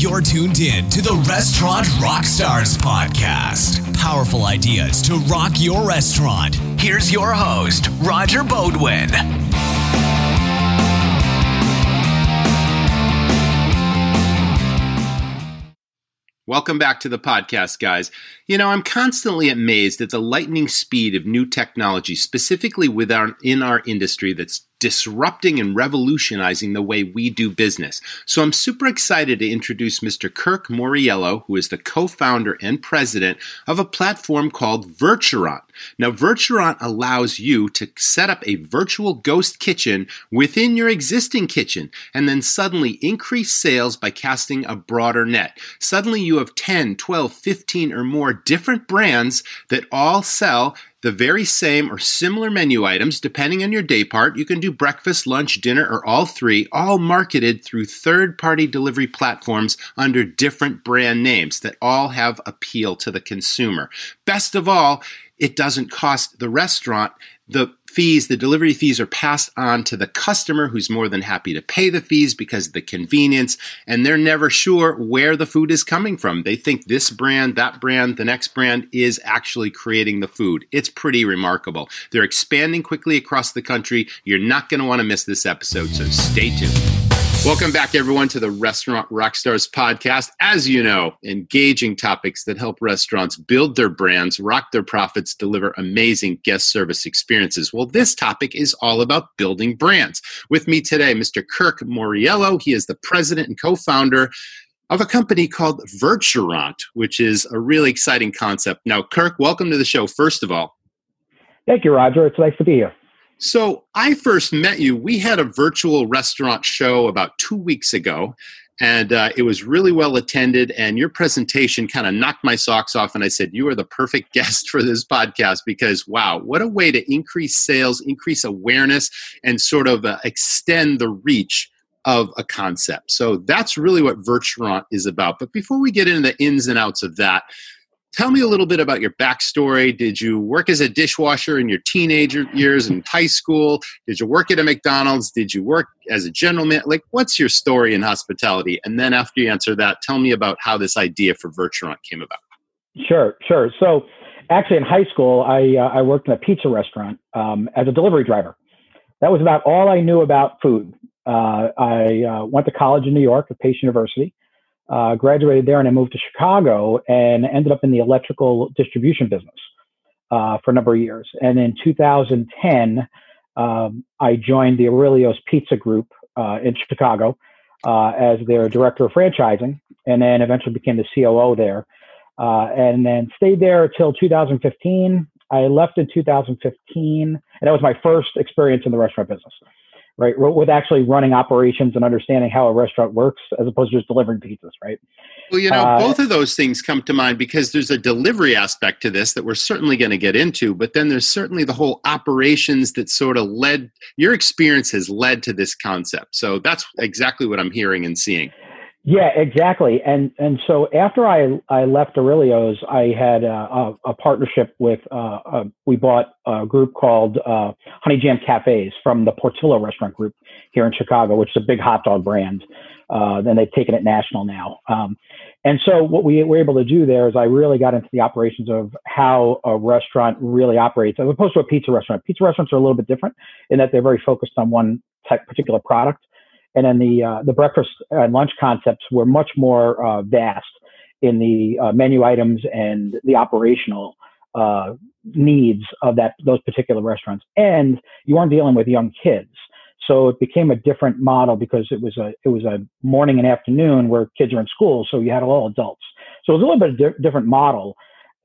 You're tuned in to the Restaurant Rockstars podcast. Powerful ideas to rock your restaurant. Here's your host, Roger Beaudoin. Welcome back to the podcast, guys. You know, I'm constantly amazed at the lightning speed of new technology, specifically with our, in our industry that's disrupting and revolutionizing the way we do business. So I'm super excited to introduce Mr. Kirk Moriello, who is the co-founder and president of a platform called Virturant. Now, Virturant allows you to set up a virtual ghost kitchen within your existing kitchen and then suddenly increase sales by casting a broader net. Suddenly you have 10, 12, 15 or more different brands that all sell the very same or similar menu items depending on your day part. You can do breakfast, lunch, dinner, or all three, all marketed through third party delivery platforms under different brand names that all have appeal to the consumer. Best of all, it doesn't cost the restaurant the fees, the delivery fees are passed on to the customer who's more than happy to pay the fees because of the convenience and they're never sure where the food is coming from. They think this brand, that brand, the next brand is actually creating the food. It's pretty remarkable. They're expanding quickly across the country. You're not going to want to miss this episode, so stay tuned. Welcome back, everyone, to the Restaurant Rockstars podcast. As you know, engaging topics that help restaurants build their brands, rock their profits, deliver amazing guest service experiences. Well, this topic is all about building brands. With me today, Mr. Kirk Moriello. He is the president and co founder of a company called Virturant, which is a really exciting concept. Now, Kirk, welcome to the show, first of all. Thank you, Roger. It's nice to be here. So I first met you. We had a virtual restaurant show about two weeks ago, and uh, it was really well attended. And your presentation kind of knocked my socks off. And I said, You are the perfect guest for this podcast because, wow, what a way to increase sales, increase awareness, and sort of uh, extend the reach of a concept. So that's really what Virturant is about. But before we get into the ins and outs of that, Tell me a little bit about your backstory. Did you work as a dishwasher in your teenager years in high school? Did you work at a McDonald's? Did you work as a general man? Like, what's your story in hospitality? And then after you answer that, tell me about how this idea for Virturant came about. Sure, sure. So, actually, in high school, I uh, I worked in a pizza restaurant um, as a delivery driver. That was about all I knew about food. Uh, I uh, went to college in New York at Pace University uh, graduated there and I moved to Chicago and ended up in the electrical distribution business uh, for a number of years. And in 2010, um, I joined the Aurelio's Pizza Group uh, in Chicago uh, as their director of franchising, and then eventually became the COO there. Uh, and then stayed there until 2015. I left in 2015, and that was my first experience in the restaurant business right? With actually running operations and understanding how a restaurant works as opposed to just delivering pizzas, right? Well, you know, uh, both of those things come to mind because there's a delivery aspect to this that we're certainly going to get into, but then there's certainly the whole operations that sort of led your experience has led to this concept. So that's exactly what I'm hearing and seeing. Yeah, exactly. And and so after I I left Aurelio's, I had a, a, a partnership with uh, uh, we bought a group called uh, Honey Jam Cafes from the Portillo Restaurant Group here in Chicago, which is a big hot dog brand. Uh, then they've taken it national now. Um, and so what we were able to do there is I really got into the operations of how a restaurant really operates, as opposed to a pizza restaurant. Pizza restaurants are a little bit different in that they're very focused on one type particular product and then the uh, the breakfast and lunch concepts were much more uh, vast in the uh, menu items and the operational uh, needs of that those particular restaurants. And you weren't dealing with young kids, so it became a different model because it was a it was a morning and afternoon where kids are in school, so you had all adults. So it was a little bit of di- different model,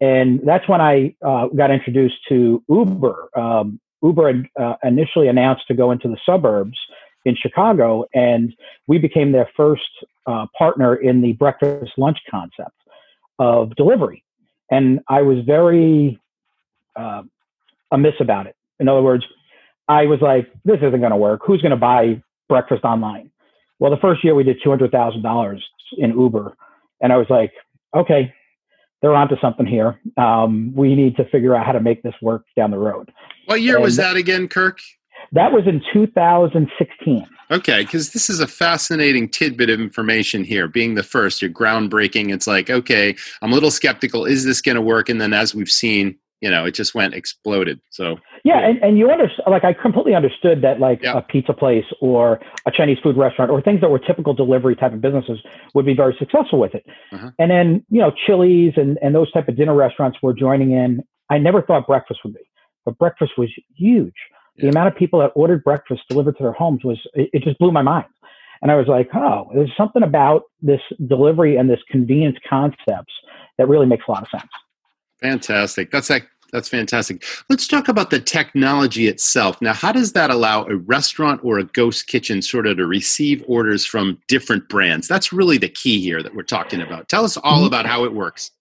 and that's when I uh, got introduced to Uber. Um, Uber had uh, initially announced to go into the suburbs in Chicago, and we became their first uh, partner in the breakfast lunch concept of delivery. And I was very uh, amiss about it. In other words, I was like, this isn't going to work. Who's going to buy breakfast online? Well, the first year we did $200,000 in Uber. And I was like, okay, they're onto something here. Um, we need to figure out how to make this work down the road. What year and was that again, Kirk? That was in 2016. Okay, because this is a fascinating tidbit of information here. Being the first, you're groundbreaking. It's like, okay, I'm a little skeptical. Is this going to work? And then, as we've seen, you know, it just went exploded. So yeah, and, and you understand, like I completely understood that, like a pizza place or a Chinese food restaurant or things that were typical delivery type of businesses would be very successful with it. Uh-huh. And then you know, Chili's and and those type of dinner restaurants were joining in. I never thought breakfast would be, but breakfast was huge. The amount of people that ordered breakfast delivered to their homes was, it, it just blew my mind. And I was like, oh, there's something about this delivery and this convenience concepts that really makes a lot of sense. Fantastic. That's like, that's fantastic. Let's talk about the technology itself. Now, how does that allow a restaurant or a ghost kitchen sort of to receive orders from different brands? That's really the key here that we're talking about. Tell us all mm-hmm. about how it works.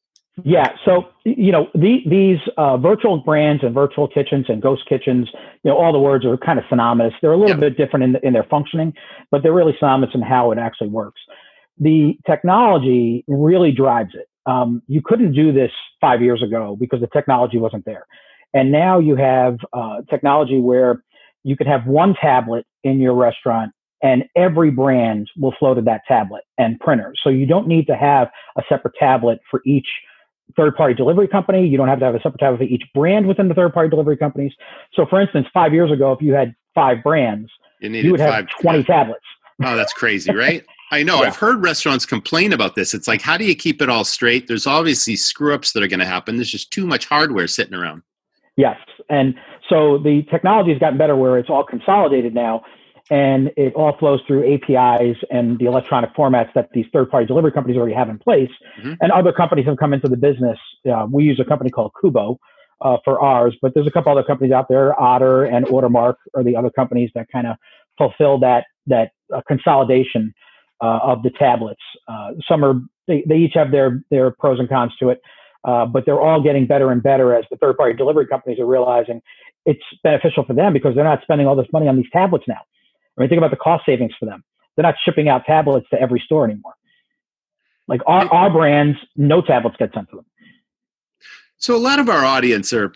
Yeah, so you know the, these uh, virtual brands and virtual kitchens and ghost kitchens, you know, all the words are kind of synonymous. They're a little yeah. bit different in, the, in their functioning, but they're really synonymous in how it actually works. The technology really drives it. Um, you couldn't do this five years ago because the technology wasn't there, and now you have uh, technology where you could have one tablet in your restaurant and every brand will flow to that tablet and printer. So you don't need to have a separate tablet for each third party delivery company. You don't have to have a separate tab for each brand within the third party delivery companies. So, for instance, five years ago, if you had five brands, you, you would have 20 yeah. tablets. Oh, that's crazy, right? I know. Yeah. I've heard restaurants complain about this. It's like, how do you keep it all straight? There's obviously screw ups that are going to happen. There's just too much hardware sitting around. Yes. And so the technology has gotten better where it's all consolidated now and it all flows through APIs and the electronic formats that these third-party delivery companies already have in place. Mm-hmm. And other companies have come into the business. Uh, we use a company called Cuboh uh, for ours, but there's a couple other companies out there. Otter and Ordermark are the other companies that kind of fulfill that that uh, consolidation uh, of the tablets. Uh, some are they, they each have their their pros and cons to it. Uh, but they're all getting better and better as the third party delivery companies are realizing it's beneficial for them because they're not spending all this money on these tablets now. I mean, think about the cost savings for them. They're not shipping out tablets to every store anymore. Like our, our brands, no tablets get sent to them. So a lot of our audience are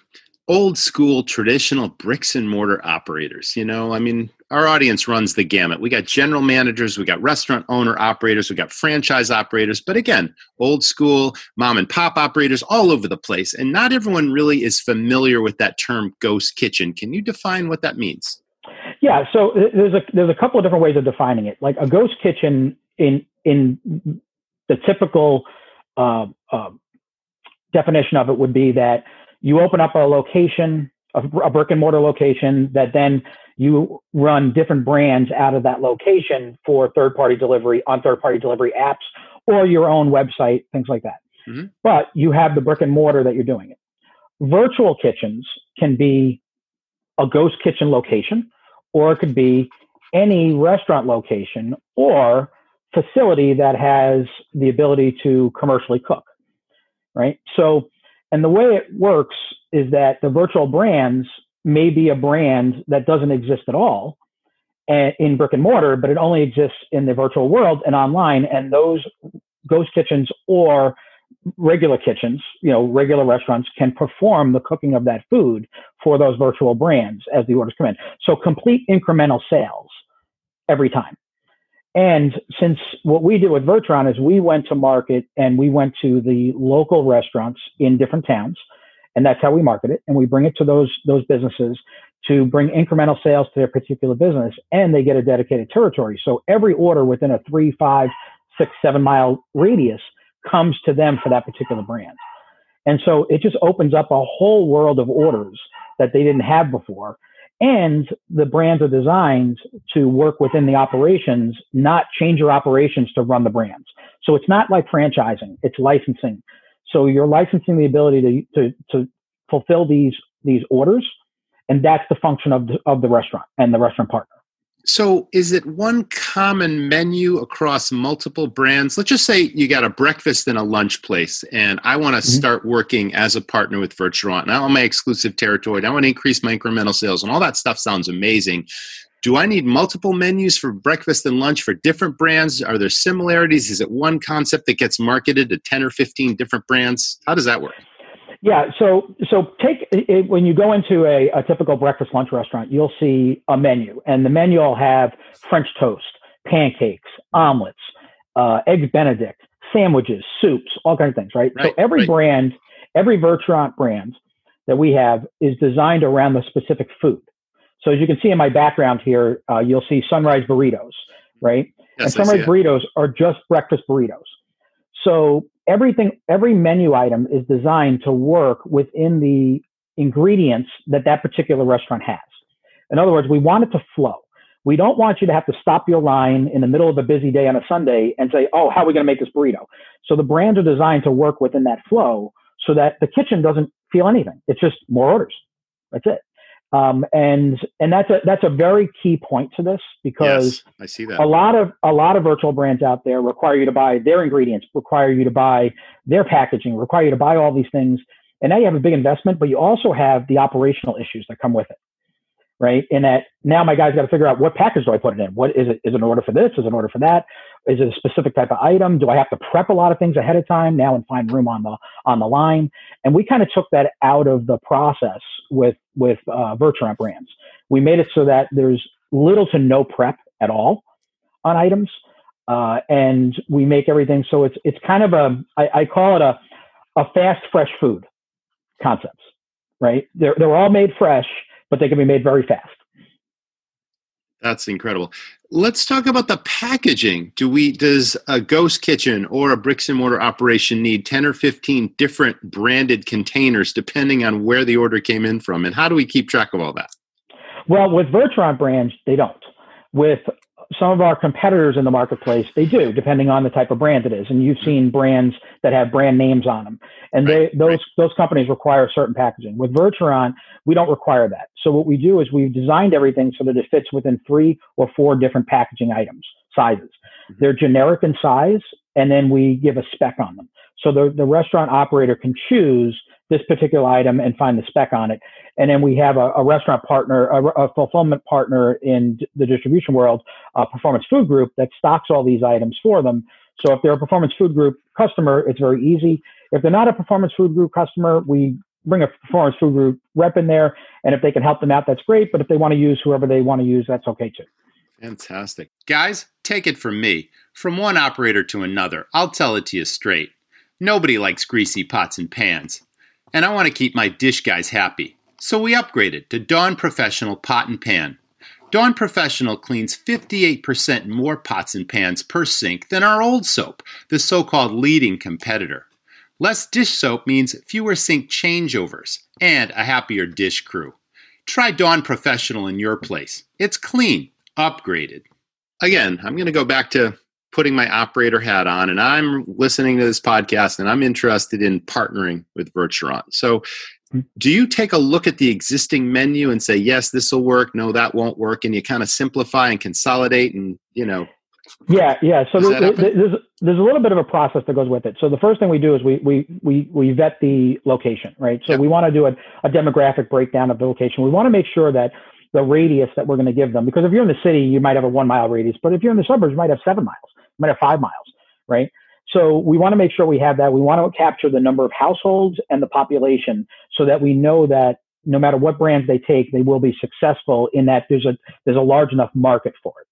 old school, traditional bricks and mortar operators. You know, I mean, our audience runs the gamut. We got general managers, we got restaurant owner operators, we got franchise operators, but again, old school mom and pop operators all over the place. And not everyone really is familiar with that term ghost kitchen. Can you define what that means? Yeah, so there's a there's a couple of different ways of defining it. Like a ghost kitchen in in the typical uh, uh, definition of it would be that you open up a location, a, a brick and mortar location, that then you run different brands out of that location for third party delivery on third party delivery apps or your own website, things like that. Mm-hmm. But you have the brick and mortar that you're doing it. Virtual kitchens can be a ghost kitchen location or it could be any restaurant location or facility that has the ability to commercially cook, right? So, and the way it works is that the virtual brands may be a brand that doesn't exist at all eh, in brick and mortar, but it only exists in the virtual world and online. And those ghost kitchens or regular kitchens, you know, regular restaurants can perform the cooking of that food for those virtual brands as the orders come in. So complete incremental sales every time. And since what we did with Virturant is we went to market and we went to the local restaurants in different towns, and that's how we market it. And we bring it to those those businesses to bring incremental sales to their particular business, and they get a dedicated territory. So every order within a three, five, six, seven mile radius comes to them for that particular brand. And so it just opens up a whole world of orders that they didn't have before. And the brands are designed to work within the operations, not change your operations to run the brands. So it's not like franchising, it's licensing. So you're licensing the ability to, to, to fulfill these, these orders. And that's the function of the, of the restaurant and the restaurant partner. So, is it one common menu across multiple brands? Let's just say you got a breakfast and a lunch place, and I want to mm-hmm. start working as a partner with Virturant. And I want my exclusive territory. I want to increase my incremental sales, and all that stuff sounds amazing. Do I need multiple menus for breakfast and lunch for different brands? Are there similarities? Is it one concept that gets marketed to 10 or 15 different brands? How does that work? Yeah. So, so take it, when you go into a, a typical breakfast lunch restaurant, you'll see a menu, and the menu will have French toast, pancakes, omelets, uh, eggs Benedict, sandwiches, soups, all kinds of things, right? Right, so every right. brand, every Virturant brand that we have is designed around the specific food. So as you can see in my background here, uh, you'll see Sunrise Burritos, right? Yes, and Sunrise. Burritos are just breakfast burritos. So everything, every menu item is designed to work within the ingredients that that particular restaurant has. In other words, we want it to flow. We don't want you to have to stop your line in the middle of a busy day on a Sunday and say, "Oh, how are we going to make this burrito?" So the brands are designed to work within that flow, so that the kitchen doesn't feel anything. It's just more orders. That's it. Um, and and that's a that's a very key point to this because yes, I see that. a lot of a lot of virtual brands out there require you to buy their ingredients, require you to buy their packaging, require you to buy all these things, and now you have a big investment, but you also have the operational issues that come with it, right? In that now my guys got to figure out what package do I put it in? What is it? Is an order for this? Is an order for that? Is it a specific type of item? Do I have to prep a lot of things ahead of time now and find room on the on the line? And we kind of took that out of the process with with uh, brands. We made it so that there's little to no prep at all on items, uh, and we make everything so it's it's kind of a I, I call it a a fast fresh food concepts, right? They're they're all made fresh, but they can be made very fast. That's incredible. Let's talk about the packaging. Do we does a ghost kitchen or a bricks and mortar operation need 10 or 15 different branded containers depending on where the order came in from and how do we keep track of all that? Well, with Virturant brands, they don't. With some of our competitors in the marketplace, they do, depending on the type of brand it is. And you've seen brands that have brand names on them, and Right, they those right. those companies require certain packaging. With Virturant, we don't require that. So what we do is we've designed everything so that it fits within three or four different packaging items sizes. Mhm. They're generic in size, and then we give a spec on them. So the the restaurant operator can choose this particular item and find the spec on it. And then we have a, a restaurant partner, a, a fulfillment partner in the distribution world, a Performance Food Group that stocks all these items for them. So if they're a Performance Food Group customer, it's very easy. If they're not a Performance Food Group customer, we bring a Performance Food Group rep in there, and if they can help them out, that's great. But if they want to use whoever they want to use, that's okay too. Fantastic. Guys, take it from me. From one operator to another, I'll tell it to you straight. Nobody likes greasy pots and pans. And I want to keep my dish guys happy. So we upgraded to Dawn Professional Pot and Pan. Dawn Professional cleans 58% more pots and pans per sink than our old soap, the so called leading competitor. Less dish soap means fewer sink changeovers and a happier dish crew. Try Dawn Professional in your place. It's clean, upgraded. Again, I'm going to go back to putting my operator hat on, and I'm listening to this podcast and I'm interested in partnering with Virturant. So, hmm. do you take a look at the existing menu and say, yes, this will work, no, that won't work, and you kind of simplify and consolidate and, you know, Yeah, yeah. So Does there, that happen? there- there's there's a little bit of a process that goes with it. So the first thing we do is we we we we vet the location, right? So Yeah. we want to do a, a demographic breakdown of the location. We want to make sure that the radius that we're going to give them, because if you're in the city, you might have a one mile radius, but if you're in the suburbs, you might have seven miles, you might have five miles, right? So we want to make sure we have that. We want to capture the number of households and the population so that we know that no matter what brands they take, they will be successful in that there's a there's a large enough market for it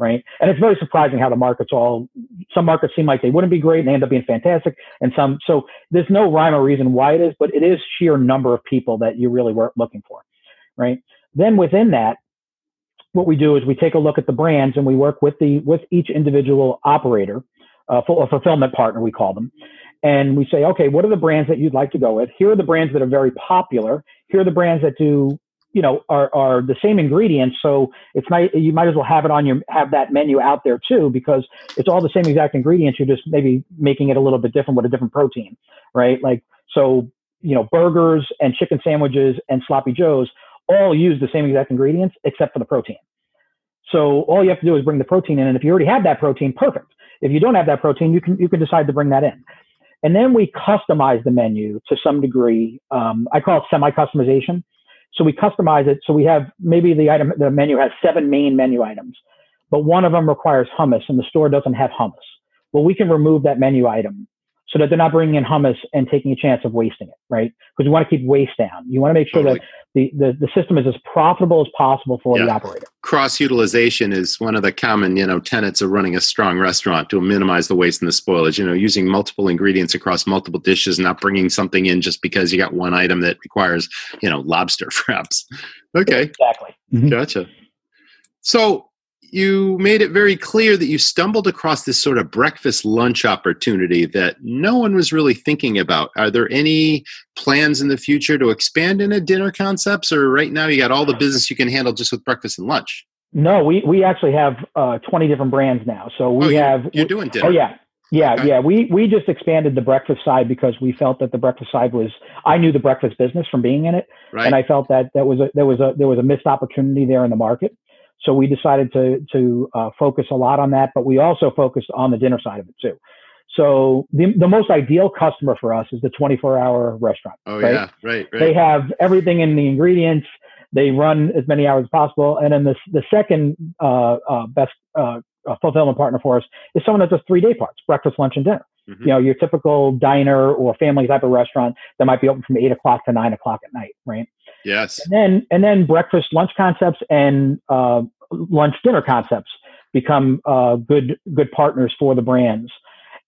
right? And it's very surprising how the markets all, some markets seem like they wouldn't be great and they end up being fantastic. And some, so there's no rhyme or reason why it is, but it is sheer number of people that you really were looking for, right? Then within that, what we do is we take a look at the brands and we work with the, with each individual operator, uh, a fulfillment partner, we call them. And we say, okay, what are the brands that you'd like to go with? Here are the brands that are very popular. Here are the brands that do you know are, are the same ingredients so it's nice you might as well have it on your have that menu out there too because it's all the same exact ingredients you're just maybe making it a little bit different with a different protein right like so you know burgers and chicken sandwiches and sloppy joes all use the same exact ingredients except for the protein. So all you have to do is bring the protein in and if you already have that protein perfect. If you don't have that protein you can you can decide to bring that in. And then we customize the menu to some degree. Um, i call it semi customization so we customize it. So we have maybe the item, the menu has seven main menu items, but one of them requires hummus and the store doesn't have hummus. Well, we can remove that menu item so that they're not bringing in hummus and taking a chance of wasting it, right? Because we want to keep waste down. You want to make sure totally. that the, the, the system is as profitable as possible for yeah. the operator. Cross utilization is one of the common, you know, tenets of running a strong restaurant to minimize the waste and the spoilage. You know, using multiple ingredients across multiple dishes, not bringing something in just because you got one item that requires, you know, lobster perhaps. Okay, exactly. Mm-hmm. Gotcha. So you made it very clear that you stumbled across this sort of breakfast lunch opportunity that no one was really thinking about. Are there any plans in the future to expand into dinner concepts, or right now you got all the business you can handle just with breakfast and lunch? No, we we actually have uh, twenty different brands now. So we oh, have you're doing dinner. Oh yeah, yeah, okay. yeah. We we just expanded the breakfast side because we felt that the breakfast side was. I knew the breakfast business from being in it, right. and I felt that that was a, there was a there was a missed opportunity there in the market. So we decided to to uh, focus a lot on that, but we also focused on the dinner side of it too. So the the most ideal customer for us is the 24 hour restaurant. Oh right? yeah, right, right. They have everything in the ingredients. They run as many hours as possible, and then the the second uh, uh, best uh, fulfillment partner for us is someone that does three day parts: breakfast, lunch, and dinner. Mm-hmm. You know, your typical diner or family type of restaurant that might be open from eight o'clock to nine o'clock at night, right? Yes. And then and then breakfast, lunch concepts, and uh, lunch dinner concepts become uh, good good partners for the brands.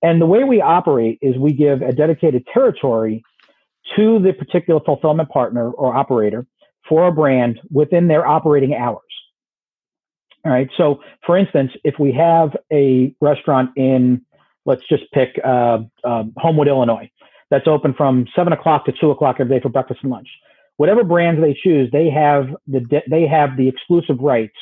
And the way we operate is we give a dedicated territory to the particular fulfillment partner or operator for a brand within their operating hours. All right. So, for instance, if we have a restaurant in, let's just pick uh, uh, Homewood, Illinois, that's open from seven o'clock to two o'clock every day for breakfast and lunch whatever brands they choose, they have the they have the exclusive rights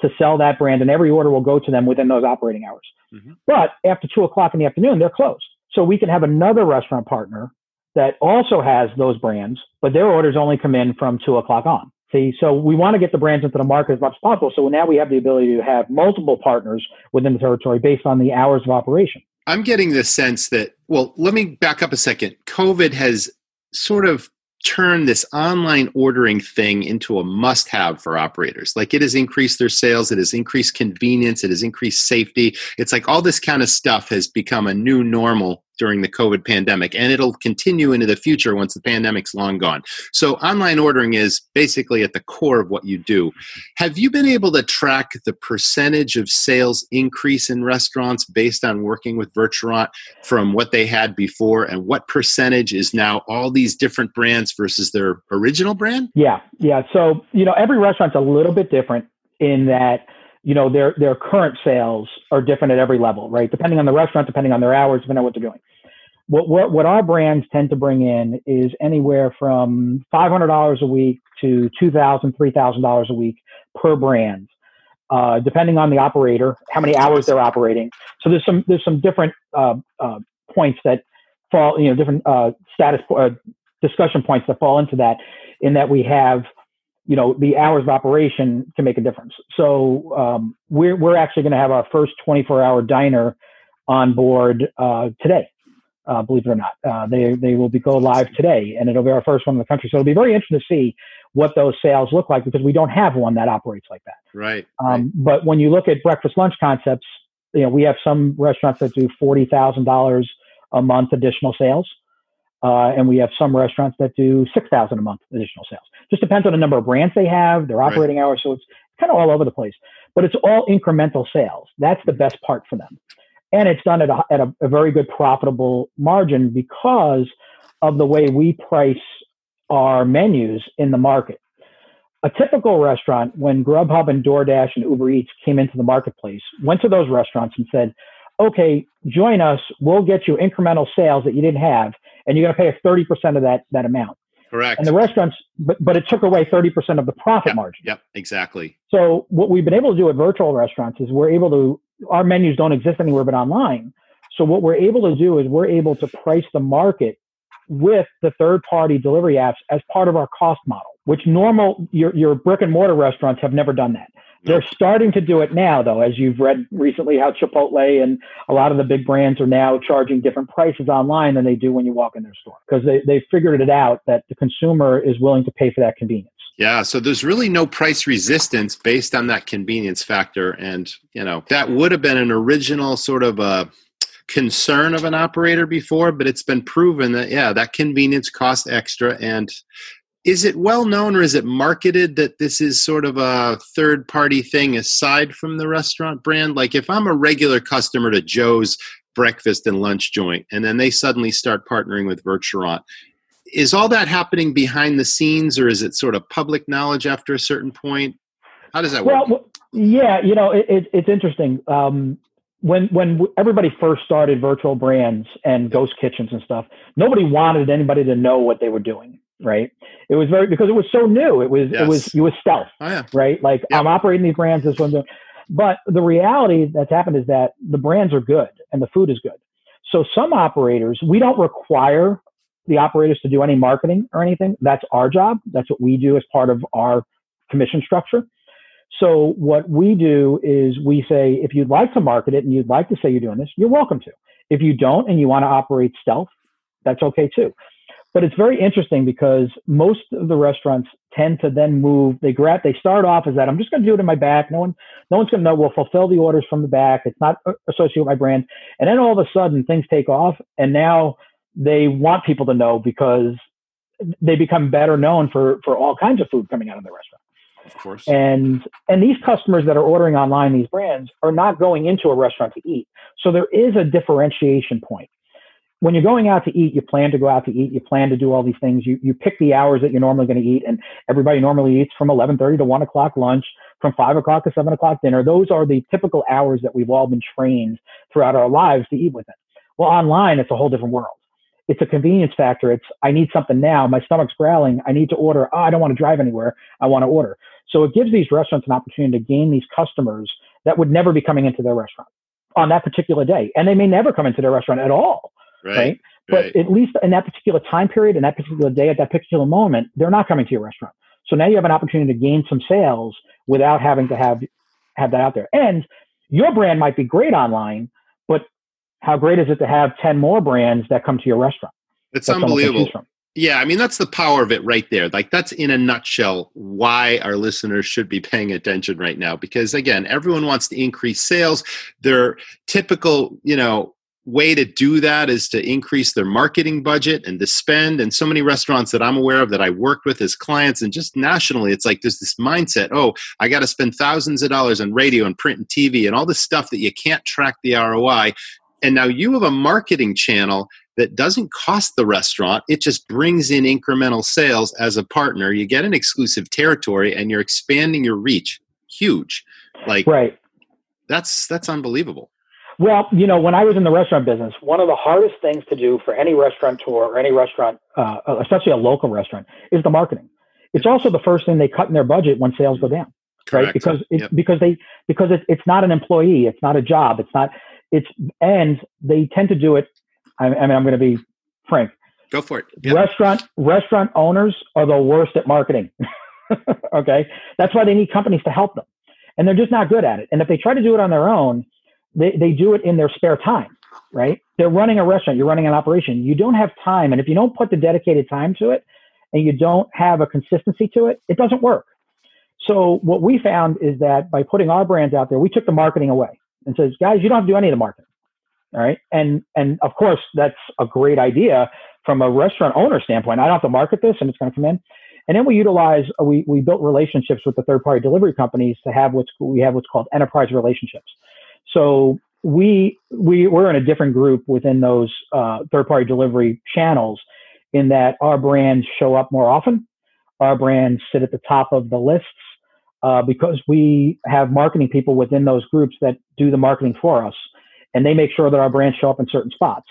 to sell that brand, and every order will go to them within those operating hours. Mm-hmm. But after two o'clock in the afternoon, they're closed. So we can have another restaurant partner that also has those brands, but their orders only come in from two o'clock on. See, so we want to get the brands into the market as much as possible. So now we have the ability to have multiple partners within the territory based on the hours of operation. I'm getting the sense that, well, let me back up a second. COVID has sort of turn this online ordering thing into a must have for operators. Like it has increased their sales, it has increased convenience, it has increased safety. It's like all this kind of stuff has become a new normal during the COVID pandemic, and it'll continue into the future once the pandemic's long gone. So, online ordering is basically at the core of what you do. Have you been able to track the percentage of sales increase in restaurants based on working with Virturant from what they had before, and what percentage is now all these different brands versus their original brand? Yeah, yeah. So, you know, every restaurant's a little bit different in that you know their their current sales are different at every level right depending on the restaurant depending on their hours depending on what they're doing what, what, what our brands tend to bring in is anywhere from $500 a week to $2,000, $3,000 a week per brand, uh, depending on the operator, how many hours they're operating. So there's some, there's some different uh, uh, points that fall, you know, different uh, status uh, discussion points that fall into that, in that we have, you know, the hours of operation can make a difference. So um, we're, we're actually going to have our first 24 hour diner on board uh, today uh, believe it or not. Uh, they they will be go live today, and it'll be our first one in the country. So it'll be very interesting to see what those sales look like because we don't have one that operates like that. Right. Um, right. But when you look at breakfast lunch concepts, you know we have some restaurants that do forty thousand dollars a month additional sales, uh, and we have some restaurants that do six thousand a month additional sales. Just depends on the number of brands they have, their operating right. hours. So it's kind of all over the place. But it's all incremental sales. That's the best part for them and it's done at a, at a, a very good profitable margin because of the way we price our menus in the market. A typical restaurant, when Grubhub and DoorDash and Uber Eats came into the marketplace, went to those restaurants and said, okay, join us. We'll get you incremental sales that you didn't have, and you're going to pay us 30% of that, that amount. Correct. And the restaurants, but, but it took away 30% of the profit yep, margin. Yep, exactly. So what we've been able to do at virtual restaurants is we're able to our menus don't exist anywhere but online. So what we're able to do is we're able to price the market with the third party delivery apps as part of our cost model, which normal your, your brick and mortar restaurants have never done that. They're starting to do it now, though, as you've read recently how Chipotle and a lot of the big brands are now charging different prices online than they do when you walk in their store because they, they figured it out that the consumer is willing to pay for that convenience. Yeah, so there's really no price resistance based on that convenience factor. And, you know, that would have been an original sort of a concern of an operator before, but it's been proven that yeah, that convenience costs extra. And is it well known or is it marketed that this is sort of a third party thing aside from the restaurant brand? Like if I'm a regular customer to Joe's breakfast and lunch joint, and then they suddenly start partnering with Virturant, is all that happening behind the scenes or is it sort of public knowledge after a certain point? How does that work? Well, yeah, you know, it, it, it's interesting. Um, when when everybody first started virtual brands and ghost kitchens and stuff, nobody wanted anybody to know what they were doing. Right? It was very because it was so new. It was yes. it was it was stealth. Oh, yeah. Right? Like I'm operating these brands. This one, but the reality that's happened is that the brands are good and the food is good. So some operators, we don't require the operators to do any marketing or anything. That's our job. That's what we do as part of our commission structure. So what we do is we say, if you'd like to market it and you'd like to say you're doing this, you're welcome to. If you don't and you want to operate stealth, that's okay too. But it's very interesting because most of the restaurants tend to then move. They grab. They start off as that. I'm just going to do it in my back. No one, no one's going to know. We'll fulfill the orders from the back. It's not associated with my brand. And then all of a sudden things take off, and now they want people to know because they become better known for for all kinds of food coming out of the restaurant. Of course. And and these customers that are ordering online these brands are not going into a restaurant to eat. So there is a differentiation point. When you're going out to eat, you plan to go out to eat, you plan to do all these things. You you pick the hours that you're normally going to eat, and everybody normally eats from 11:30 to 1 o'clock lunch, from 5 o'clock to 7 o'clock dinner. Those are the typical hours that we've all been trained throughout our lives to eat with within. Well, online, it's a whole different world it's a convenience factor. It's I need something now. My stomach's growling. I need to order. Oh, I don't want to drive anywhere. I want to order. So it gives these restaurants an opportunity to gain these customers that would never be coming into their restaurant on that particular day, and they may never come into their restaurant at all. Right. right? But right. at least in that particular time period, in that particular day, at that particular moment, they're not coming to your restaurant. So now you have an opportunity to gain some sales without having to have have that out there. And your brand might be great online, but how great is it to have 10 more brands that come to your restaurant? It's unbelievable. Yeah, I mean that's the power of it right there. Like that's in a nutshell why our listeners should be paying attention right now because again, everyone wants to increase sales. Their typical, you know, way to do that is to increase their marketing budget and to spend. And so many restaurants that I'm aware of that I worked with as clients and just nationally it's like there's this mindset, oh, I got to spend thousands of dollars on radio and print and TV and all this stuff that you can't track the ROI and now you have a marketing channel that doesn't cost the restaurant. It just brings in incremental sales as a partner. You get an exclusive territory and you're expanding your reach. Huge. Like right. that's that's unbelievable well you know when i was in the restaurant business one of the hardest things to do for any restaurateur or any restaurant uh, especially a local restaurant is the marketing it's also the first thing they cut in their budget when sales go down Correct. right because it, yep. because they because it, it's not an employee it's not a job it's not it's and they tend to do it. I, I mean, I'm going to be frank. Go for it. Yep. Restaurant restaurant owners are the worst at marketing. okay, that's why they need companies to help them, and they're just not good at it. And if they try to do it on their own, they they do it in their spare time. Right? They're running a restaurant. You're running an operation. You don't have time, and if you don't put the dedicated time to it, and you don't have a consistency to it, it doesn't work. So what we found is that by putting our brands out there, we took the marketing away and says, guys, you don't have to do any of the marketing. All right. And and of course that's a great idea from a restaurant owner standpoint. I don't have to market this and it's going to come in. And then we utilize we we built relationships with the third party delivery companies to have what's we have what's called enterprise relationships. So we we we're in a different group within those uh, third party delivery channels in that our brands show up more often. Our brands sit at the top of the lists uh, because we have marketing people within those groups that do the marketing for us, and they make sure that our brands show up in certain spots.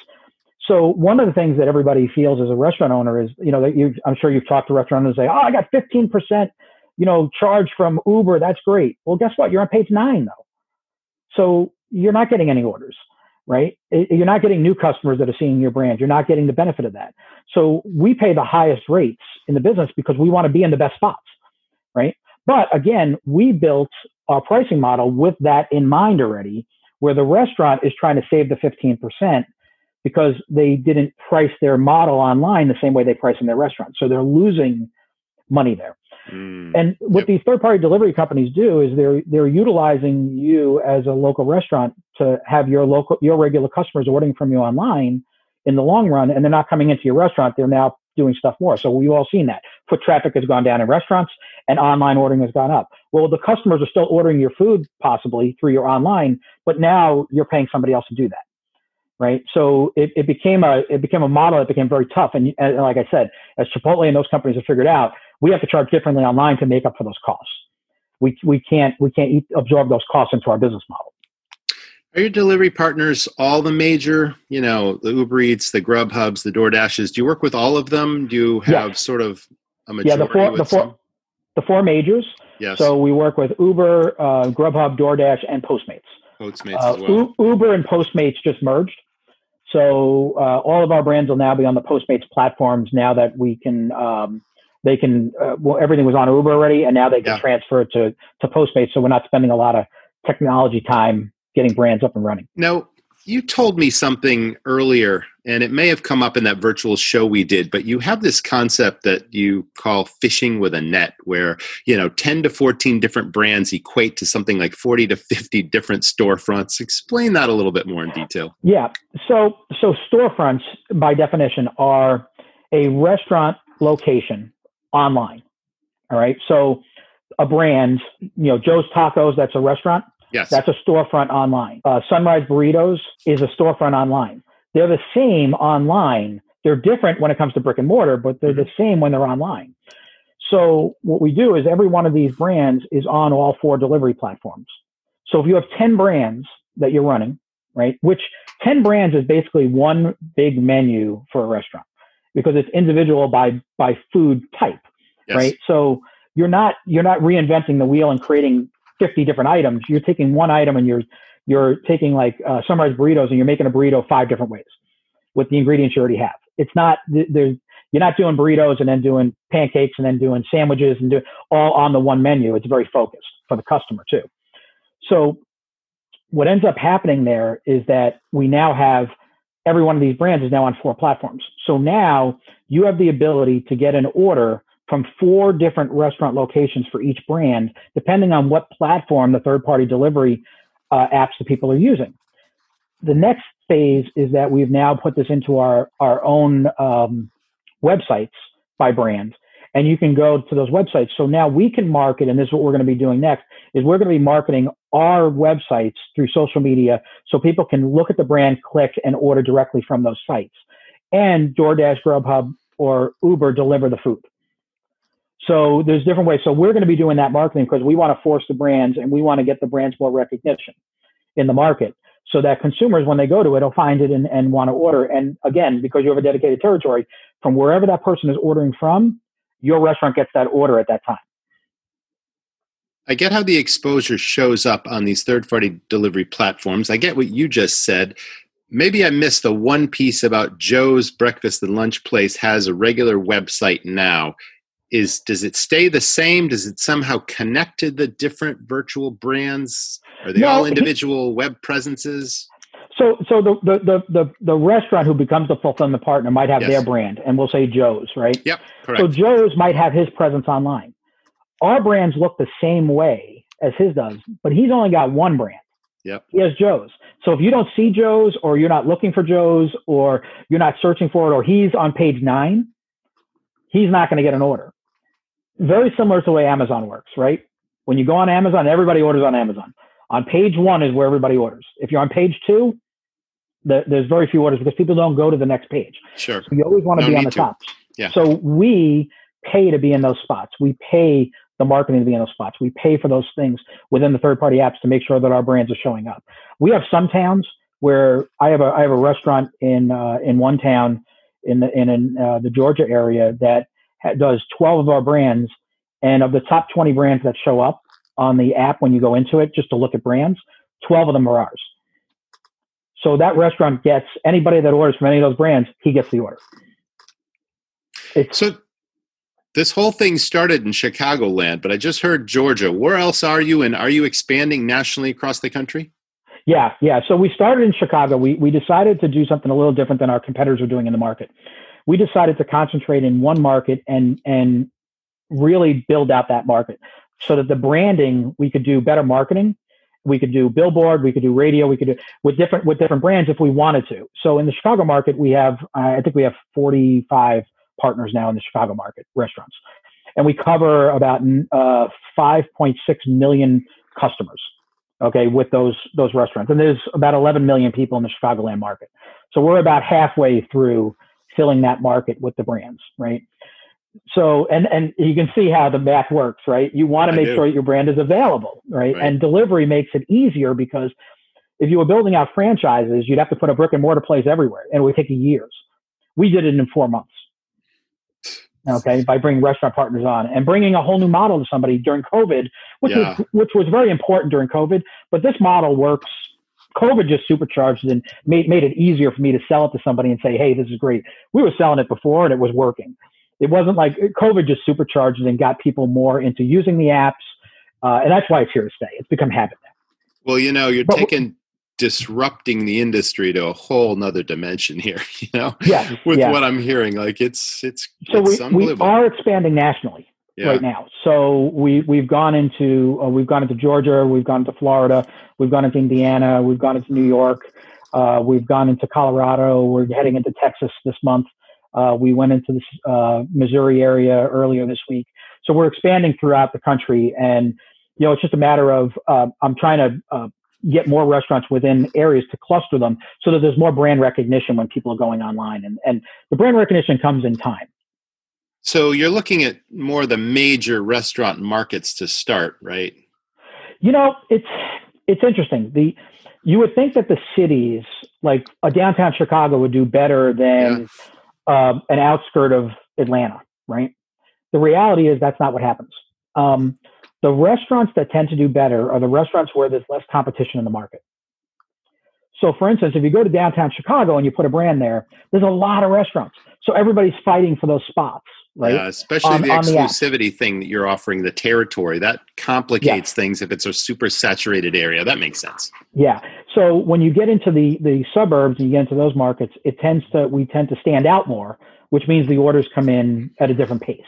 So one of the things that everybody feels as a restaurant owner is, you know, that you I'm sure you've talked to restaurant owners and say, oh, I got 15%, you know, charge from Uber. That's great. Well, guess what? You're on page nine though. So you're not getting any orders, right? You're not getting new customers that are seeing your brand. You're not getting the benefit of that. So we pay the highest rates in the business because we want to be in the best spots, right? But again, we built our pricing model with that in mind already, where the restaurant is trying to save the 15% because they didn't price their model online the same way they price in their restaurant. So they're losing money there. Mm, and what yep. these third party delivery companies do is they're they're utilizing you as a local restaurant to have your local your regular customers ordering from you online in the long run, and they're not coming into your restaurant. They're now doing stuff more. So we've all seen that. Foot traffic has gone down in restaurants and online ordering has gone up. Well, the customers are still ordering your food possibly through your online, but now you're paying somebody else to do that. Right. So it, it became a it became a model that became very tough. And, and like I said, as Chipotle and those companies have figured out, we have to charge differently online to make up for those costs. We, we can't we can't eat, absorb those costs into our business model. Are your delivery partners all the major, you know, the Uber Eats, the Grubhubs, the DoorDashes? Do you work with all of them? Do you have yes. sort of a majority yeah, the four, the four, some? The four majors. Yes. So we work with Uber, uh, Grubhub, DoorDash, and Postmates. Postmates uh, as well. U- Uber and Postmates just merged. So uh, all of our brands will now be on the Postmates platforms now that we can um, they can uh, well everything was on Uber already and now they can yeah. transfer to to Postmates so we're not spending a lot of technology time getting brands up and running. Now, you told me something earlier, and it may have come up in that virtual show we did, but you have this concept that you call fishing with a net, where, you know, 10 to 14 different brands equate to something like 40 to 50 different storefronts. Explain that a little bit more in detail. Yeah. So, so storefronts, by definition, are a restaurant location online. All right. So, a brand, you know, Joe's Tacos, that's a restaurant. Yes. That's a storefront online. Uh, Sunrise Burritos is a storefront online. They're the same online. They're different when it comes to brick and mortar, but they're the mm-hmm. same when they're online. So what we do is every one of these brands is on all four delivery platforms. So if you have 10 brands that you're running, right, which 10 brands is basically one big menu for a restaurant because it's individual by by food type, yes. right? So you're not you're not reinventing the wheel and creating 50 different items. You're taking one item and you're you're taking like uh, burritos and you're making a burrito five different ways with the ingredients you already have. It's not there's you're not doing burritos and then doing pancakes and then doing sandwiches and do all on the one menu. It's very focused for the customer too. So what ends up happening there is that we now have every one of these brands is now on four platforms. So now you have the ability to get an order from four different restaurant locations for each brand, depending on what platform the third party delivery uh, apps that people are using. The next phase is that we've now put this into our, our own um, websites by brand. And you can go to those websites. So now we can market, and this is what we're going to be doing next, is we're going to be marketing our websites through social media so people can look at the brand, click, and order directly from those sites. And DoorDash, Grubhub, or Uber deliver the food. So there's different ways. So we're going to be doing that marketing because we want to force the brands and we want to get the brands more recognition in the market so that consumers, when they go to it, will find it and, and want to order. And again, because you have a dedicated territory from wherever that person is ordering from, your restaurant gets that order at that time. I get how the exposure shows up on these third party delivery platforms. I get what you just said. Maybe I missed the one piece about Joe's Breakfast and Lunch Place has a regular website now is does it stay the same does it somehow connect to the different virtual brands are they no, all individual he, web presences so so the, the the the the restaurant who becomes the fulfillment partner might have yes. their brand and we'll say joe's right yep correct. so joe's might have his presence online our brands look the same way as his does but he's only got one brand Yep. He has Joe's. So if you don't see Joe's or you're not looking for Joe's or you're not searching for it or he's on page nine, he's not going to get an order very similar to the way Amazon works, right? When you go on Amazon, everybody orders on Amazon. On page one is where everybody orders. If you're on page two, the, there's very few orders because people don't go to the next page. Sure. So you always want to no be on the to. top. Yeah. So we pay to be in those spots. We pay the marketing to be in those spots. We pay for those things within the third party apps to make sure that our brands are showing up. We have some towns where I have a I have a restaurant in uh, in one town in the in, in uh, the Georgia area that does 12 of our brands. And of the top 20 brands that show up on the app when you go into it, just to look at brands, 12 of them are ours. So that restaurant gets anybody that orders from any of those brands, he gets the order. It's, so this whole thing started in Chicagoland, but I just heard Georgia. Where else are you, and are you expanding nationally across the country? Yeah, yeah. So we started in Chicago. We we decided to do something a little different than our competitors are doing in the market we decided to concentrate in one market and and really build out that market so that the branding we could do better marketing. We could do billboard we could do radio we could do with different with different brands if we wanted to. So in the chicago market we have i think we have 45 partners now in the chicago market restaurants. And we cover about uh, 5.6 million customers okay with those those restaurants. And there's about 11 million people in the chicagoland market. So we're about halfway through filling that market with the brands right? So and and you can see how the math works right? You want to make sure your brand is available right? right. And delivery makes it easier because if you were building out franchises you'd have to put a brick and mortar place everywhere and it would take years. We did it in four months. Okay by bringing restaurant partners on and bringing a whole new model to somebody during covid which yeah. was which was very important during covid but this model works covid just supercharged and made, made it easier for me to sell it to somebody and say hey this is great we were selling it before and it was working it wasn't like COVID just supercharged and got people more into using the apps. Uh, and that's why it's here to stay. It's become habit now. Well, you know, you're but taking disrupting the industry to a whole nother dimension here, you know, yeah, with yeah. what I'm hearing. Like it's, it's, so it's we, we are expanding nationally yeah. right now. So we, we've gone into, uh, we've gone into Georgia, we've gone to Florida, we've gone into Indiana, we've gone into New York, uh, we've gone into Colorado, we're heading into Texas this month. Uh, we went into the uh, Missouri area earlier this week. So we're expanding throughout the country. And, you know, it's just a matter of uh, I'm trying to uh, get more restaurants within areas to cluster them so that there's more brand recognition when people are going online. And, and the brand recognition comes in time. So you're looking at more the major restaurant markets to start, right? You know, it's it's interesting. The you would think that the cities like a downtown Chicago would do better than yeah uh, an outskirt of Atlanta, right? The reality is that's not what happens. Um, the restaurants that tend to do better are the restaurants where there's less competition in the market. So, for instance, if you go to downtown Chicago and you put a brand there, there's a lot of restaurants. So everybody's fighting for those spots, right? Yeah, especially um, on, the exclusivity the thing that you're offering, the territory that complicates yeah. things if it's a super saturated area. That makes sense. Yeah. So when you get into the the suburbs and you get into those markets, it tends to we tend to stand out more, which means the orders come in at a different pace.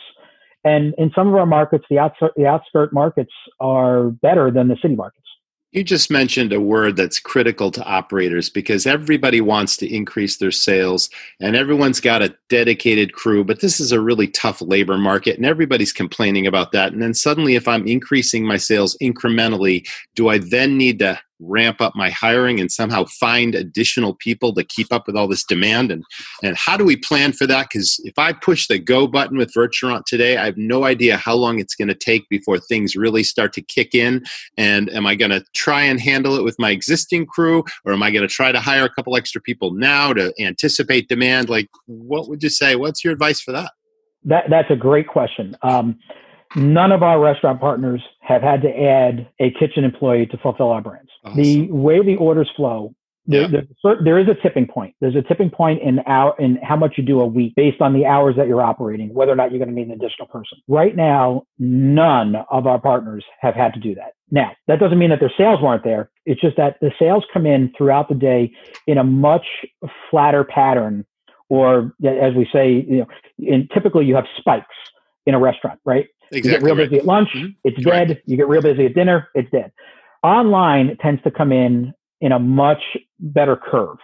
And in some of our markets, the outskirt the outskirt markets are better than the city markets. You just mentioned a word that's critical to operators because everybody wants to increase their sales and everyone's got a dedicated crew, but this is a really tough labor market and everybody's complaining about that. And then suddenly, if I'm increasing my sales incrementally, do I then need to ramp up my hiring and somehow find additional people to keep up with all this demand? And and how do we plan for that? Because if i push the go button with Virturant today i have no idea how long it's going to take before things really start to kick in. And am i going to try and handle it with my existing crew or am i going to try to hire a couple extra people now to anticipate demand? Like what would you say? What's your advice for that? That that's a great question. Um, none of our restaurant partners have had to add a kitchen employee to fulfill our brands. Awesome. The way the orders flow, there, there is a tipping point. There's a tipping point in our in how much you do a week based on the hours that you're operating, whether or not you're going to need an additional person. Right now, none of our partners have had to do that. Now, that doesn't mean that their sales weren't there. It's just that the sales come in throughout the day in a much flatter pattern, or as we say, you know, in typically you have spikes in a restaurant, right? Exactly you get real right. busy at lunch, mm-hmm. it's dead. You get real busy at dinner, it's dead. Online tends to come in in a much better curve.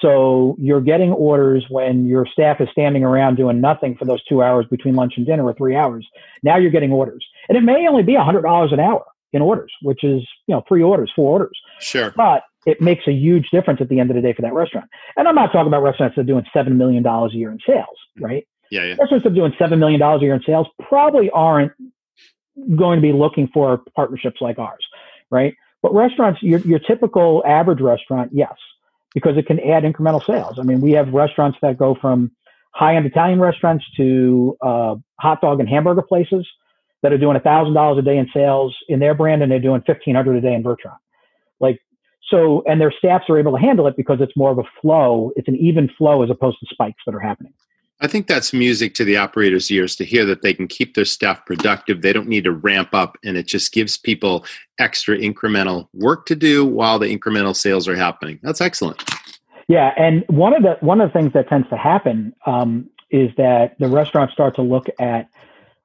So you're getting orders when your staff is standing around doing nothing for those two hours between lunch and dinner or three hours. Now you're getting orders. And it may only be $100 an hour in orders, which is, you know, three orders, four orders. Sure. But it makes a huge difference at the end of the day for that restaurant. And I'm not talking about restaurants that are doing $7 million a year in sales, mm-hmm. right? Yeah. Restaurants that are doing $7 million a year in sales probably aren't going to be looking for partnerships like ours, right? But restaurants, your, your typical average restaurant, yes, because it can add incremental sales. I mean, we have restaurants that go from high end Italian restaurants to uh, hot dog and hamburger places that are doing $1,000 a day in sales in their brand and they're doing 1500 a day in Virturant. Like, so, and their staffs are able to handle it because it's more of a flow. It's an even flow as opposed to spikes that are happening. I think that's music to the operators' ears to hear that they can keep their staff productive. They don't need to ramp up, and it just gives people extra incremental work to do while the incremental sales are happening. That's excellent. Yeah, and one of the one of the things that tends to happen um, is that the restaurants start to look at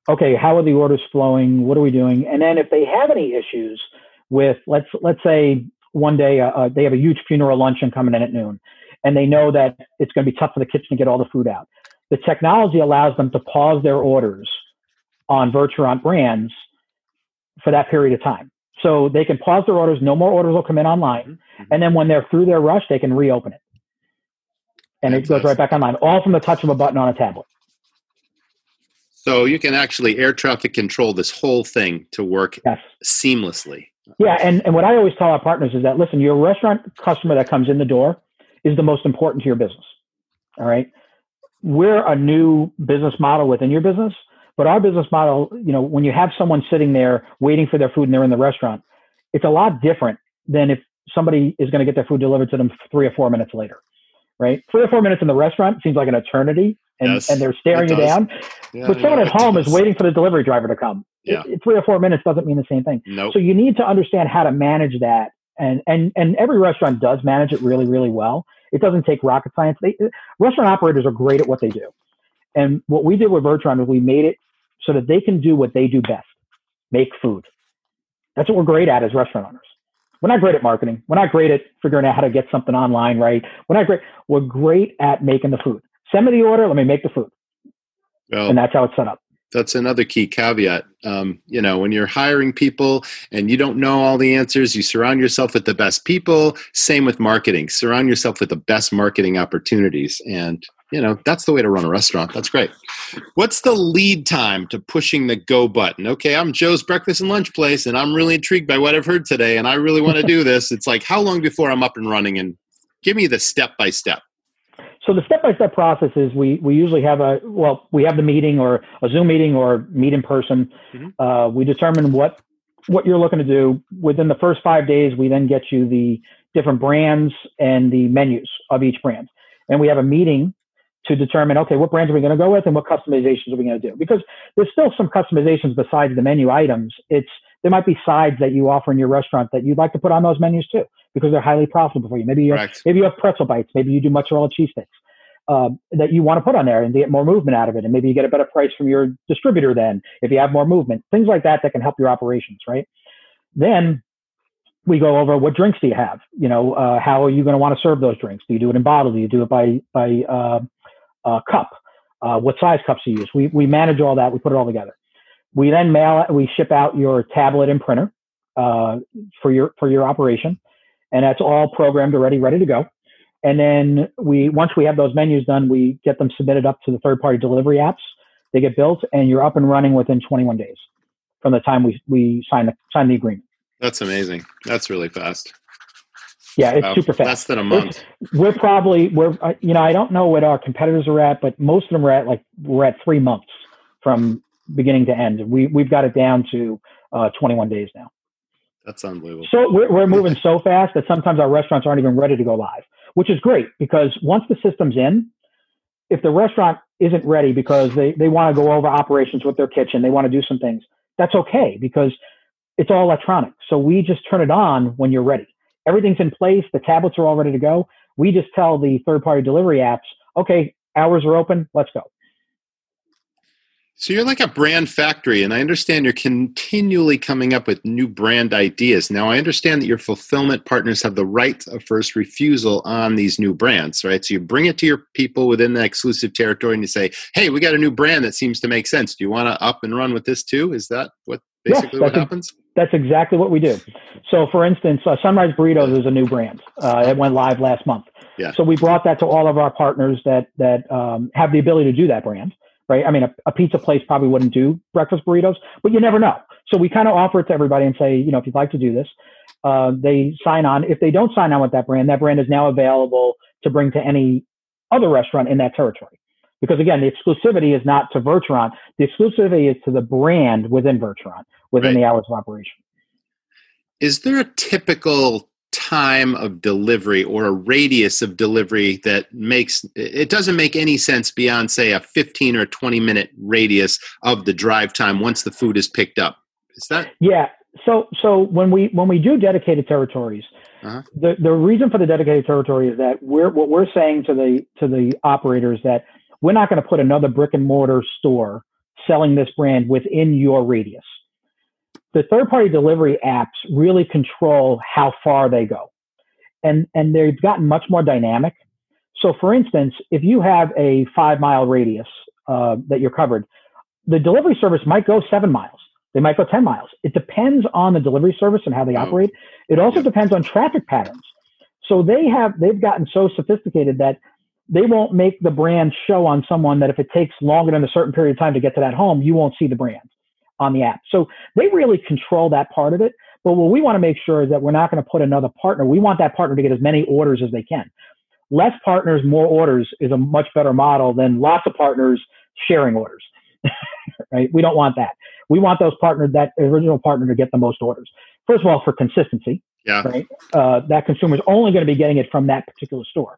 okay, how are the orders flowing? What are we doing? And then if they have any issues with, let's let's say one day uh, uh, they have a huge funeral luncheon coming in at noon, and they know that it's going to be tough for the kitchen to get all the food out. The technology allows them to pause their orders on Virturant brands for that period of time. So they can pause their orders, no more orders will come in online. Mm-hmm. And then when they're through their rush, they can reopen it. And it goes right back online, all from the touch of a button on a tablet. So you can actually air traffic control this whole thing to work yes. seamlessly. Yeah, and, and what I always tell our partners is that listen, your restaurant customer that comes in the door is the most important to your business. All right. We're a new business model within your business. But our business model, you know, when you have someone sitting there waiting for their food and they're in the restaurant, it's a lot different than if somebody is going to get their food delivered to them three or four minutes later, right? Three or four minutes in the restaurant seems like an eternity, and, yes, and they're staring you down. Yeah, but someone yeah, at home is waiting for the delivery driver to come. Yeah. It, three or four minutes doesn't mean the same thing. Nope. So you need to understand how to manage that, and and and every restaurant does manage it really really well. It doesn't take rocket science. They, restaurant operators are great at what they do. And what we did with Virturant is we made it so that they can do what they do best make food. That's what we're great at as restaurant owners. We're not great at marketing. We're not great at figuring out how to get something online right. We're not great. We're great at making the food. Send me the order. Let me make the food. Well, and that's how it's set up. That's another key caveat. Um, you know, when you're hiring people and you don't know all the answers, you surround yourself with the best people. Same with marketing. Surround yourself with the best marketing opportunities. And you know that's the way to run a restaurant that's great what's the lead time to pushing the go button okay i'm joe's breakfast and lunch place and i'm really intrigued by what i've heard today and i really want to do this it's like how long before i'm up and running and give me the step by step so the step by step process is we we usually have a well we have the meeting or a zoom meeting or meet in person mm-hmm. uh, we determine what what you're looking to do within the first five days we then get you the different brands and the menus of each brand and we have a meeting to determine, okay, what brands are we going to go with and what customizations are we going to do? Because there's still some customizations besides the menu items. It's there might be sides that you offer in your restaurant that you'd like to put on those menus too, because they're highly profitable for you. Maybe you have, maybe you have pretzel bites, maybe you do mozzarella cheese sticks uh, that you want to put on there and get more movement out of it, and maybe you get a better price from your distributor then if you have more movement, things like that that can help your operations, right? Then we go over what drinks do you have? You know, uh, how are you going to want to serve those drinks? Do you do it in bottle? Do you do it by by uh, uh, cup, uh, what size cups do you use. We, we manage all that. We put it all together. We then mail we ship out your tablet and printer uh, for your for your operation, and that's all programmed already, ready to go. And then we once we have those menus done, we get them submitted up to the third party delivery apps. They get built, and you're up and running within 21 days from the time we we sign the sign the agreement. That's amazing. That's really fast. Yeah, it's super fast. Less than a month. It's, we're probably we're uh, you know I don't know what our competitors are at, but most of them are at like we're at three months from beginning to end. We we've got it down to uh, 21 days now. That's unbelievable. So we're, we're moving so fast that sometimes our restaurants aren't even ready to go live, which is great because once the system's in, if the restaurant isn't ready because they, they want to go over operations with their kitchen, they want to do some things, that's okay because it's all electronic. So we just turn it on when you're ready everything's in place. The tablets are all ready to go. We just tell the third party delivery apps, okay, hours are open. Let's go. So you're like a brand factory, and I understand you're continually coming up with new brand ideas. Now, I understand that your fulfillment partners have the right of first refusal on these new brands, right? So you bring it to your people within the exclusive territory and you say, hey, we got a new brand that seems to make sense. Do you want to up and run with this too? Is that what basically yes, what happens? That's exactly what we do. So, for instance, uh, Sunrise Burritos is a new brand. Uh, it went live last month. Yeah. So we brought that to all of our partners that that um, have the ability to do that brand, right? I mean, a, a, pizza place probably wouldn't do breakfast burritos, but you never know. So we kind of offer it to everybody and say, you know, if you'd like to do this, uh, they sign on. If they don't sign on with that brand, that brand is now available to bring to any other restaurant in that territory. Because again, the exclusivity is not to Virturant. The exclusivity is to the brand within Virturant within right. the hours of operation. Is there a typical time of delivery or a radius of delivery that makes it doesn't make any sense beyond say a 15 or 20 minute radius of the drive time once the food is picked up is that yeah so so when we when we do dedicated territories uh-huh. the the reason for the dedicated territory is that we're what we're saying to the to the operators that we're not going to put another brick and mortar store selling this brand within your radius. The third party delivery apps really control how far they go. And, and they've gotten much more dynamic. So, for instance, if you have a five mile radius uh, that you're covered, the delivery service might go seven miles. They might go 10 miles. It depends on the delivery service and how they oh. operate. It also depends on traffic patterns. So they have they've gotten so sophisticated that they won't make the brand show on someone that if it takes longer than a certain period of time to get to that home, you won't see the brand on the app. So they really control that part of it. But what we want to make sure is that we're not going to put another partner. We want that partner to get as many orders as they can. Less partners, more orders is a much better model than lots of partners sharing orders. right? We don't want that. We want those partners, that original partner, to get the most orders. First of all, for consistency. Yeah. Right. Uh, that consumer is only going to be getting it from that particular store.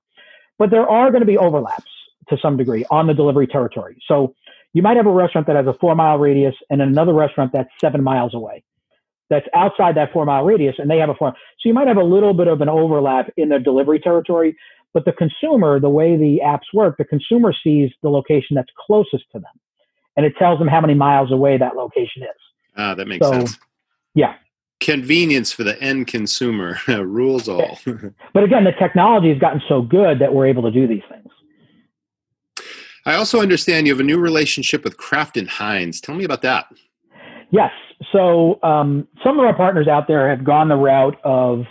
But there are going to be overlaps to some degree on the delivery territory. So you might have a restaurant that has a four mile radius and another restaurant that's seven miles away. That's outside that four mile radius, and they have a four. So you might have a little bit of an overlap in their delivery territory, but the consumer, the way the apps work, the consumer sees the location that's closest to them, and it tells them how many miles away that location is. Ah, that makes so, sense. Yeah, convenience for the end consumer rules all. but again, the technology has gotten so good that we're able to do these things. I also understand you have a new relationship with Kraft and Heinz. Tell me about that. Yes. So um, some of our partners out there have gone the route of,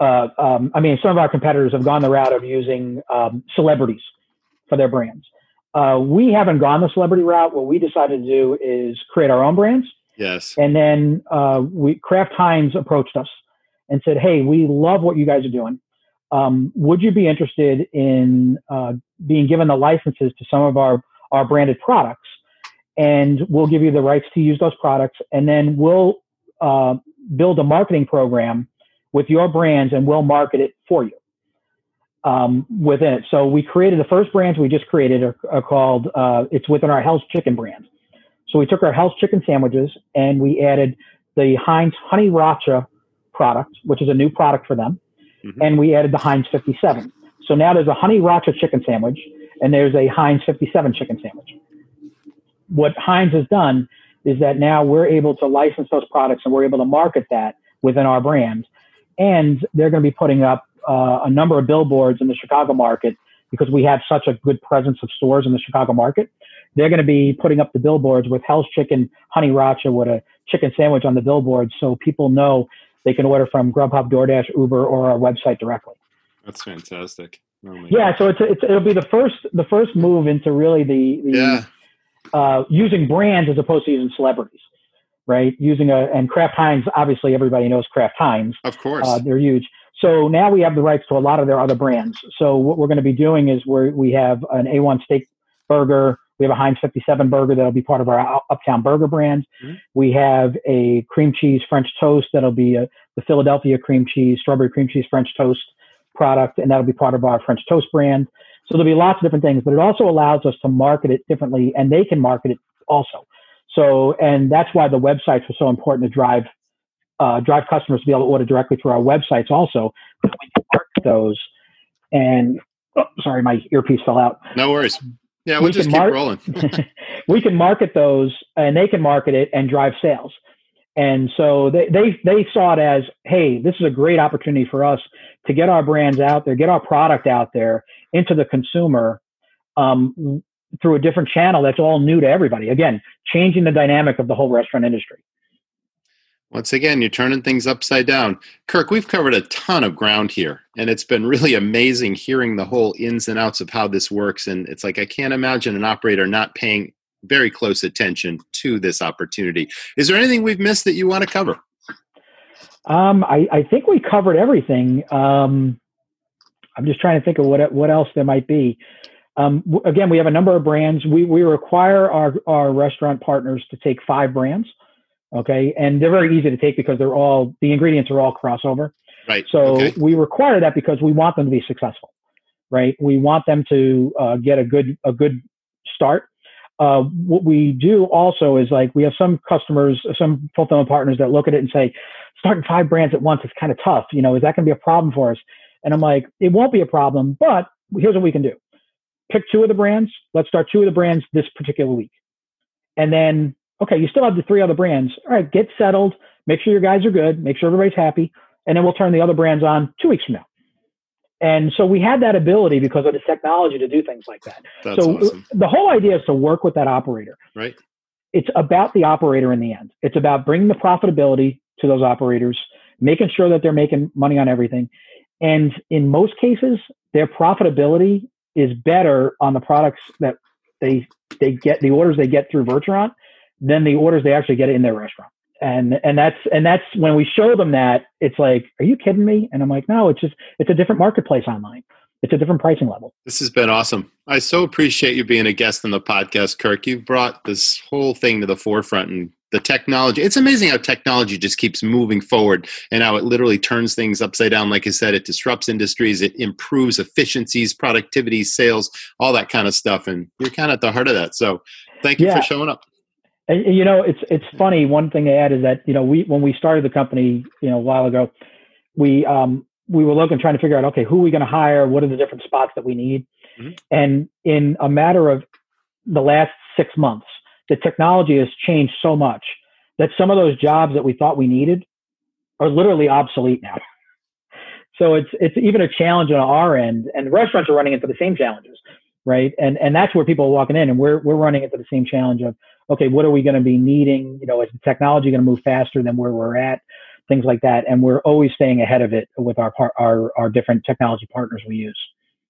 uh, um, I mean, some of our competitors have gone the route of using um, celebrities for their brands. Uh, we haven't gone the celebrity route. What we decided to do is create our own brands Yes. And then uh, we Kraft Heinz approached us and said, "Hey, we love what you guys are doing. Um, would you be interested in uh, being given the licenses to some of our our branded products? And we'll give you the rights to use those products, and then we'll uh, build a marketing program with your brands, and we'll market it for you." Um, within it. So we created the first brands we just created are, are called, uh, it's within our Hell's Chicken brand. So we took our Hell's chicken sandwiches and we added the Heinz Honey Racha product, which is a new product for them, mm-hmm. and we added the Heinz 57. So now there's a Honey Racha chicken sandwich and there's a Heinz 57 chicken sandwich. What Heinz has done is that now we're able to license those products and we're able to market that within our brand. And they're going to be putting up uh, a number of billboards in the Chicago market because we have such a good presence of stores in the Chicago market they're going to be putting up the billboards with Hell's Chicken Honey Racha with a chicken sandwich on the billboard so people know they can order from Grubhub, DoorDash, Uber, or our website directly. That's fantastic. Oh yeah, so it's, it's it'll be the first the first move into really the, the yeah. uh, using brands as opposed to using celebrities, right? Using a and Kraft Heinz, obviously everybody knows Kraft Heinz. Of course, uh, they're huge. So now we have the rights to a lot of their other brands. So what we're going to be doing is we we have an A1 steak burger, we have a Heinz 57 burger that'll be part of our Uptown Burger brand. Mm-hmm. We have a cream cheese French toast that'll be a, the Philadelphia cream cheese, strawberry cream cheese French toast product, and that'll be part of our French toast brand. So there'll be lots of different things, but it also allows us to market it differently, and they can market it also. So, and that's why the websites are so important to drive uh, drive customers to be able to order directly through our websites. Also, we can market those. And oh, sorry, my earpiece fell out. No worries. Yeah, we'll we just keep mar- rolling. we can market those and they can market it and drive sales. And so they, they, they saw it as, hey, this is a great opportunity for us to get our brands out there, get our product out there into the consumer um, through a different channel that's all new to everybody. Again, changing the dynamic of the whole restaurant industry. Once again, you're turning things upside down. Kirk, we've covered a ton of ground here, and it's been really amazing hearing the whole ins and outs of how this works. And it's like I can't imagine an operator not paying very close attention to this opportunity. Is there anything we've missed that you want to cover? Um, I, I, think we covered everything. Um, I'm just trying to think of what what else there might be. Um, again, we have a number of brands. We we require our our restaurant partners to take five brands. Okay. And they're very easy to take because they're all, the ingredients are all crossover. Right. So okay. we require that because we want them to be successful. Right. We want them to uh, get a good, a good start. Uh, what we do also is like we have some customers, some fulfillment partners that look at it and say, starting five brands at once is kind of tough. You know, is that going to be a problem for us? And I'm like, it won't be a problem, but here's what we can do. Pick two of the brands. Let's start two of the brands this particular week And then, okay, you still have the three other brands. All right, get settled, make sure your guys are good, make sure everybody's happy, and then we'll turn the other brands on two weeks from now. And so we had that ability because of the technology to do things like that. That's so awesome. the whole idea is to work with that operator. Right. It's about the operator in the end. It's about bringing the profitability to those operators, making sure that they're making money on everything. And in most cases, their profitability is better on the products that they they get the orders they get through Virturant than the orders they actually get in their restaurant. And and that's and that's when we show them that it's like, are you kidding me? And I'm like, no, it's just it's a different marketplace online. It's a different pricing level. This has been awesome. I so appreciate you being a guest on the podcast, Kirk. You've brought this whole thing to the forefront and the technology. It's amazing how technology just keeps moving forward and how it literally turns things upside down. Like I said, it disrupts industries, it improves efficiencies, productivity, sales, all that kind of stuff. And you're kind of at the heart of that. So thank you Yeah. for showing up. And, you know, it's it's funny. One thing to add is that you know we when we started the company, you know, a while ago, we um, we were looking trying to figure out okay, who are we going to hire? What are the different spots that we need? Mhm. And in a matter of the last six months, the technology has changed so much that some of those jobs that we thought we needed are literally obsolete now. So it's it's even a challenge on our end, and restaurants are running into the same challenges, right? And and that's where people are walking in, and we're we're running into the same challenge of okay, what are we going to be needing? You know, is the technology going to move faster than where we're at? Things like that, and we're always staying ahead of it with our par- our our different technology partners we use.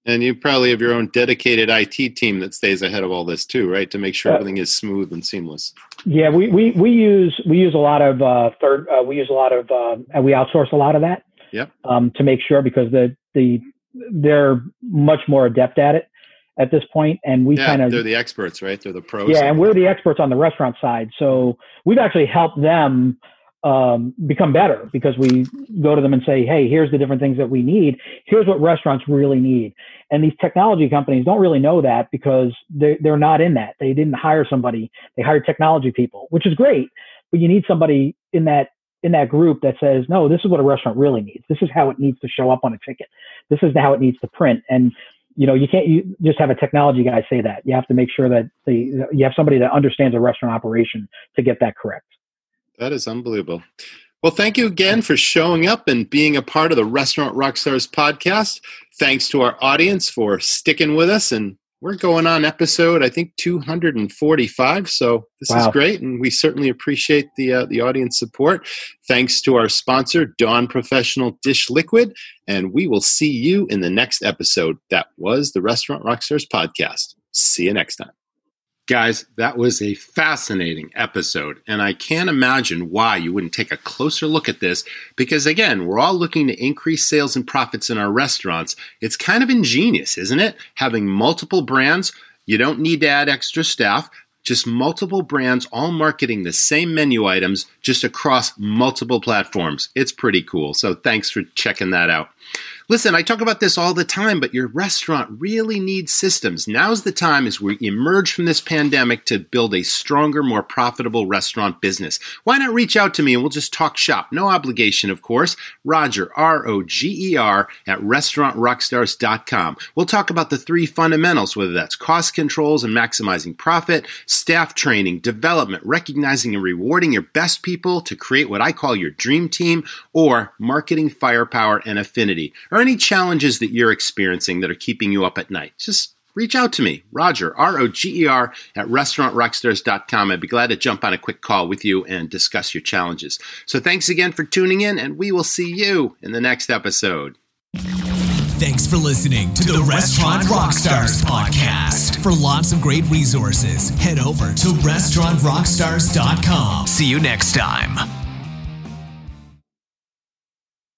And you probably have your own dedicated IT team that stays ahead of all this too, right? To make sure Uh, everything is smooth and seamless. Yeah, we we we use we use a lot of uh, third. Uh, we use a lot of um, and we outsource a lot of that. Yep. Um, to make sure because the the they're much more adept at it at this point, and we Yeah, kind of they're the experts, right? They're the pros. yeah, and we're the experts on the restaurant side, so we've actually helped them um, become better because we go to them and say, hey, here's the different things that we need. Here's what restaurants really need. And these technology companies don't really know that because they they're not in that. They didn't hire somebody. They hired technology people, which is great, but you need somebody in that in that group that says, no, this is what a restaurant really needs. This is how it needs to show up on a ticket. This is how it needs to print. And you know, you can't you just have a technology guy say that. You have to make sure that the you have somebody that understands a restaurant operation to get that correct. That is unbelievable. Well, thank you again for showing up and being a part of the Restaurant Rockstars podcast. Thanks to our audience for sticking with us. And we're going on episode, I think, 245. So this is great. And we certainly appreciate the, uh, the audience support. Thanks to our sponsor, Dawn Professional Dish Liquid. And we will see you in the next episode. That was the Restaurant Rockstars podcast. See you next time. Guys, that was a fascinating episode, and I can't imagine why you wouldn't take a closer look at this because, again, we're all looking to increase sales and profits in our restaurants. It's kind of ingenious, isn't it? Having multiple brands, you don't need to add extra staff, just multiple brands all marketing the same menu items just across multiple platforms. It's pretty cool, so thanks for checking that out. Listen, I talk about this all the time, but your restaurant really needs systems. Now's the time as we emerge from this pandemic to build a stronger, more profitable restaurant business. Why not reach out to me and we'll just talk shop? No obligation, of course. Roger, R O G E R, at restaurantrockstars.com. We'll talk about the three fundamentals, whether that's cost controls and maximizing profit, staff training, development, recognizing and rewarding your best people to create what I call your dream team, or marketing firepower and affinity or any challenges that you're experiencing that are keeping you up at night, just reach out to me, Roger, R O G E R, at restaurantrockstars.com. I'd be glad to jump on a quick call with you and discuss your challenges. So thanks again for tuning in, and we will see you in the next episode. Thanks for listening to the Restaurant Rockstars podcast. For lots of great resources, head over to restaurantrockstars.com. See you next time.